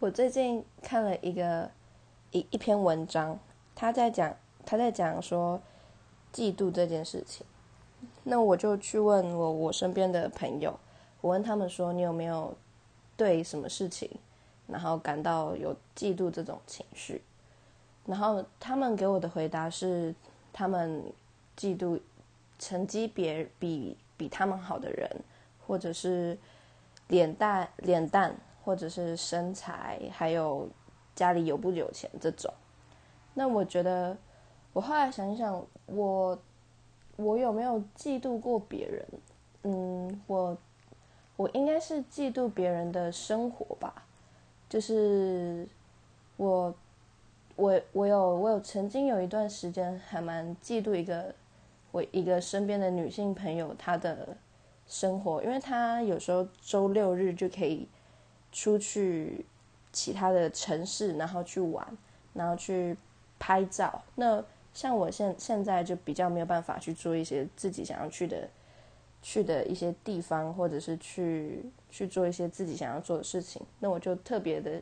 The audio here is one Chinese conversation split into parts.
我最近看了一个一一篇文章，他在讲他在讲说嫉妒这件事情。那我就去问我我身边的朋友，我问他们说你有没有对什么事情，然后感到有嫉妒这种情绪？然后他们给我的回答是，他们嫉妒成绩别比比他们好的人，或者是脸蛋脸蛋。或者是身材，还有家里有不有钱这种，那我觉得，我后来想一想，我我有没有嫉妒过别人？嗯，我我应该是嫉妒别人的生活吧，就是我我我有我有曾经有一段时间还蛮嫉妒一个我一个身边的女性朋友她的生活，因为她有时候周六日就可以。出去其他的城市，然后去玩，然后去拍照。那像我现现在就比较没有办法去做一些自己想要去的去的一些地方，或者是去去做一些自己想要做的事情。那我就特别的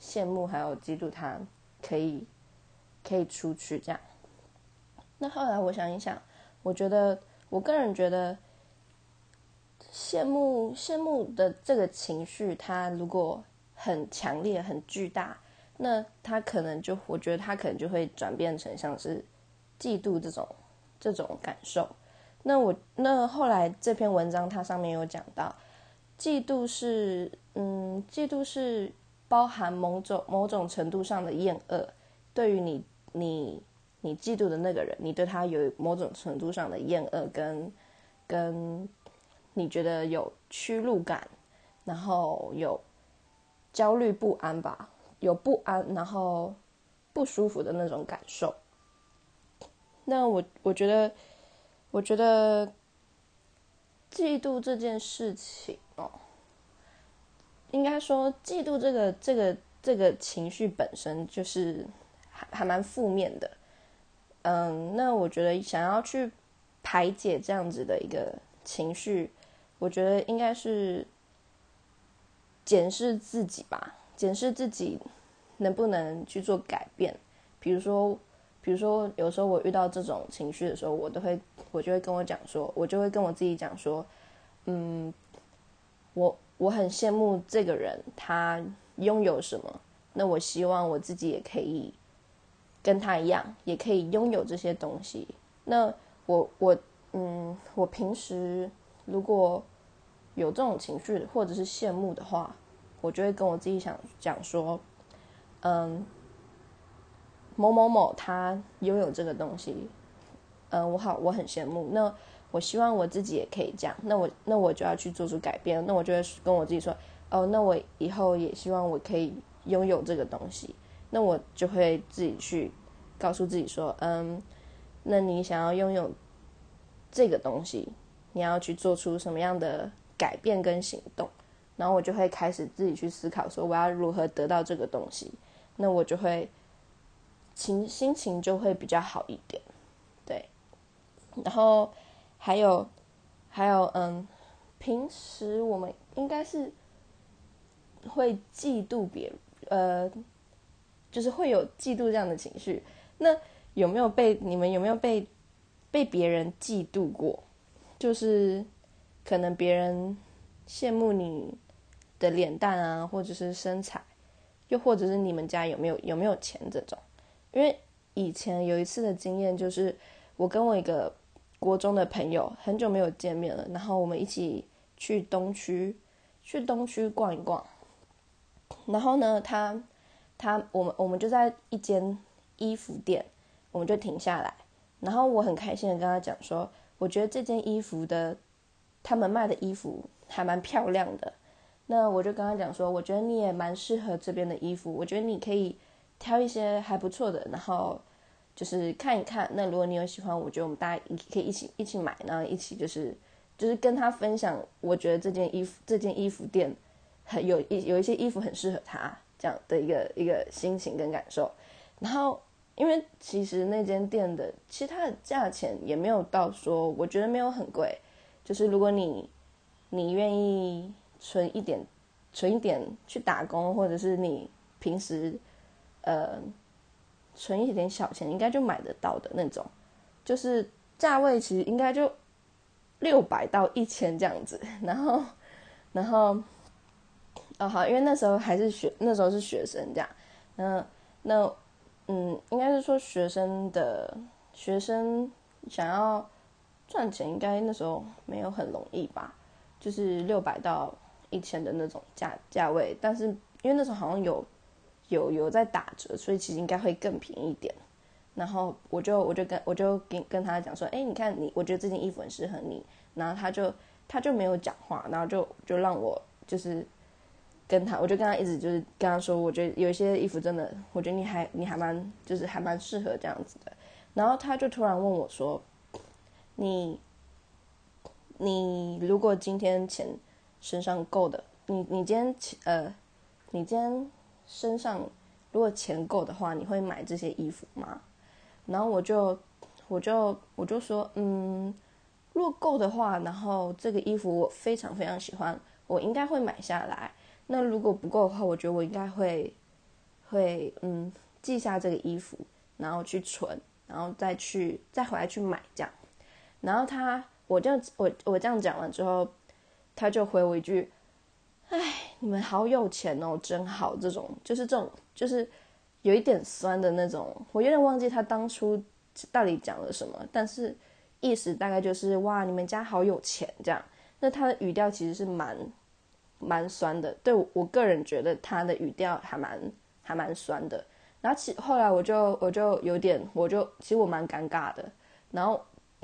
羡慕还有嫉妒他可以可以出去这样。那后来我想一想，我觉得我个人觉得。羡慕羡慕的这个情绪，它如果很强烈、很巨大，那它可能就，我觉得它可能就会转变成像是嫉妒这种这种感受。那我那后来这篇文章它上面有讲到，嫉妒是，嗯，嫉妒是包含某种某种程度上的厌恶，对于你你你嫉妒的那个人，你对他有某种程度上的厌恶跟跟。你觉得有屈辱感，然后有焦虑不安吧，有不安，然后不舒服的那种感受。那我我觉得，我觉得嫉妒这件事情哦，应该说嫉妒这个这个这个情绪本身就是还还蛮负面的。嗯，那我觉得想要去排解这样子的一个情绪。我觉得应该是检视自己吧，检视自己能不能去做改变。比如说，比如说，有时候我遇到这种情绪的时候，我都会，我就会跟我讲说，我就会跟我自己讲说，嗯，我我很羡慕这个人，他拥有什么，那我希望我自己也可以跟他一样，也可以拥有这些东西。那我我嗯，我平时。如果有这种情绪或者是羡慕的话，我就会跟我自己想讲说，嗯，某某某他拥有这个东西，嗯，我好，我很羡慕。那我希望我自己也可以这样。那我那我就要去做出改变。那我就会跟我自己说，哦，那我以后也希望我可以拥有这个东西。那我就会自己去告诉自己说，嗯，那你想要拥有这个东西。你要去做出什么样的改变跟行动，然后我就会开始自己去思考，说我要如何得到这个东西，那我就会情心情就会比较好一点，对。然后还有还有嗯，平时我们应该是会嫉妒别人，呃，就是会有嫉妒这样的情绪。那有没有被你们有没有被被别人嫉妒过？就是可能别人羡慕你的脸蛋啊，或者是身材，又或者是你们家有没有有没有钱这种。因为以前有一次的经验，就是我跟我一个国中的朋友很久没有见面了，然后我们一起去东区去东区逛一逛，然后呢，他他我们我们就在一间衣服店，我们就停下来，然后我很开心的跟他讲说。我觉得这件衣服的，他们卖的衣服还蛮漂亮的。那我就跟他讲说，我觉得你也蛮适合这边的衣服。我觉得你可以挑一些还不错的，然后就是看一看。那如果你有喜欢，我觉得我们大家可以一起一起买，然后一起就是就是跟他分享。我觉得这件衣服这件衣服店很有一有一些衣服很适合他这样的一个一个心情跟感受，然后。因为其实那间店的，其实它的价钱也没有到说，我觉得没有很贵。就是如果你你愿意存一点，存一点去打工，或者是你平时呃存一点小钱应该就买得到的那种，就是价位其实应该就六百到一千这样子，然后然后哦好，因为那时候还是学那时候是学生这样，嗯那嗯应该是说学生的学生想要赚钱，应该那时候没有很容易吧，就是六百到。一千的那种价价位，但是因为那时候好像有有有在打折，所以其实应该会更便宜一点。然后我就我就跟我就跟跟他讲说，哎，你看你，我觉得这件衣服很适合你。然后他就他就没有讲话，然后就就让我就是跟他，我就跟他一直就是跟他说，我觉得有一些衣服真的，我觉得你还你还蛮就是还蛮适合这样子的。然后他就突然问我说，你你如果今天钱。身上够的，你你今天呃，你今天身上如果钱够的话，你会买这些衣服吗？然后我就我就我就说，嗯，如果够的话，然后这个衣服我非常非常喜欢，我应该会买下来。那如果不够的话，我觉得我应该会会嗯记下这个衣服，然后去存，然后再去再回来去买这样。然后他我这样我我这样讲完之后。他就回我一句：“哎，你们好有钱哦，真好。”这种就是这种，就是有一点酸的那种。我有点忘记他当初到底讲了什么，但是意思大概就是：“哇，你们家好有钱。”这样。那他的语调其实是蛮蛮酸的。对我个人觉得他的语调还蛮还蛮酸的。然后其后来我就我就有点，我就其实我蛮尴尬的。然后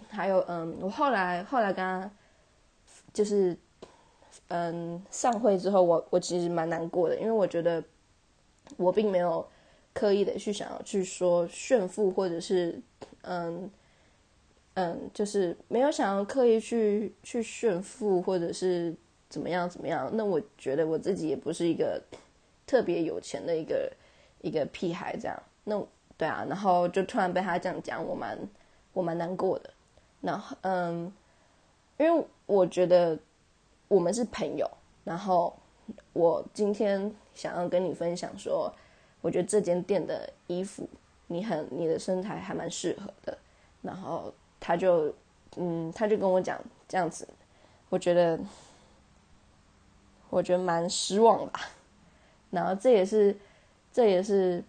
还有嗯，我后来后来跟他就是。嗯，散会之后，我我其实蛮难过的，因为我觉得我并没有刻意的去想要去说炫富，或者是嗯嗯，就是没有想要刻意去去炫富，或者是怎么样怎么样。那我觉得我自己也不是一个特别有钱的一个一个屁孩，这样。那对啊，然后就突然被他这样讲，我蛮我蛮难过的。然后嗯，因为我觉得。我们是朋友，然后我今天想要跟你分享说，我觉得这间店的衣服你很你的身材还蛮适合的，然后他就嗯他就跟我讲这样子，我觉得我觉得蛮失望吧，然后这也是这也是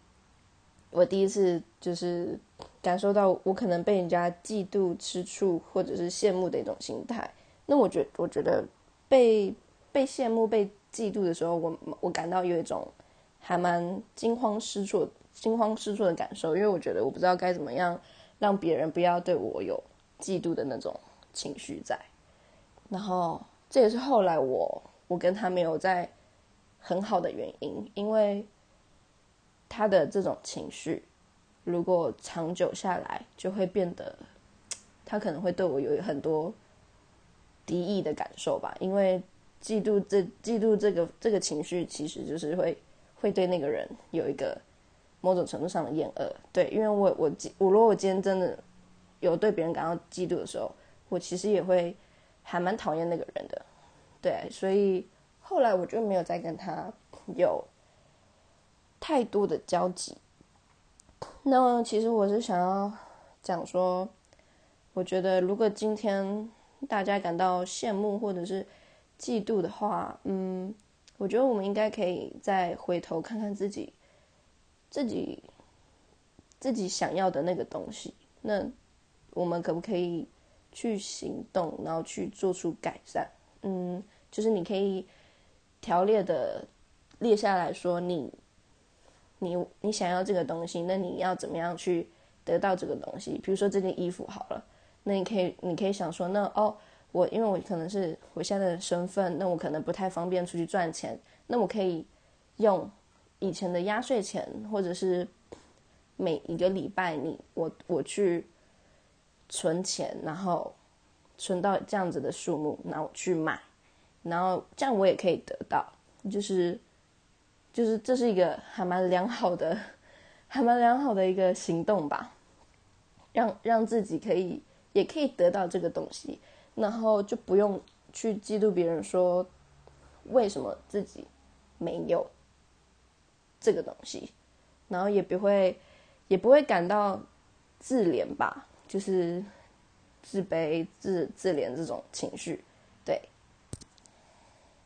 我第一次就是感受到我可能被人家嫉妒、吃醋或者是羡慕的一种心态，那我觉我觉得。被被羡慕、被嫉妒的时候，我我感到有一种还蛮惊慌失措、惊慌失措的感受，因为我觉得我不知道该怎么样让别人不要对我有嫉妒的那种情绪在。然后这也是后来我我跟他没有在很好的原因，因为他的这种情绪如果长久下来，就会变得他可能会对我有很多。敌意的感受吧，因为嫉妒这嫉妒这个这个情绪，其实就是会会对那个人有一个某种程度上的厌恶。对，因为我我我如果我今天真的有对别人感到嫉妒的时候，我其实也会还蛮讨厌那个人的。对，所以后来我就没有再跟他有太多的交集。那其实我是想要讲说，我觉得如果今天。大家感到羡慕或者是嫉妒的话，嗯，我觉得我们应该可以再回头看看自己，自己自己想要的那个东西。那我们可不可以去行动，然后去做出改善？嗯，就是你可以条列的列下来说，你你你想要这个东西，那你要怎么样去得到这个东西？比如说这件衣服好了。那你可以，你可以想说，那哦，我因为我可能是我现在的身份，那我可能不太方便出去赚钱，那我可以用以前的压岁钱，或者是每一个礼拜你我我去存钱，然后存到这样子的数目，然后去买，然后这样我也可以得到，就是就是这是一个还蛮良好的，还蛮良好的一个行动吧，让让自己可以。也可以得到这个东西，然后就不用去嫉妒别人说为什么自己没有这个东西，然后也不会也不会感到自怜吧，就是自卑、自自怜这种情绪。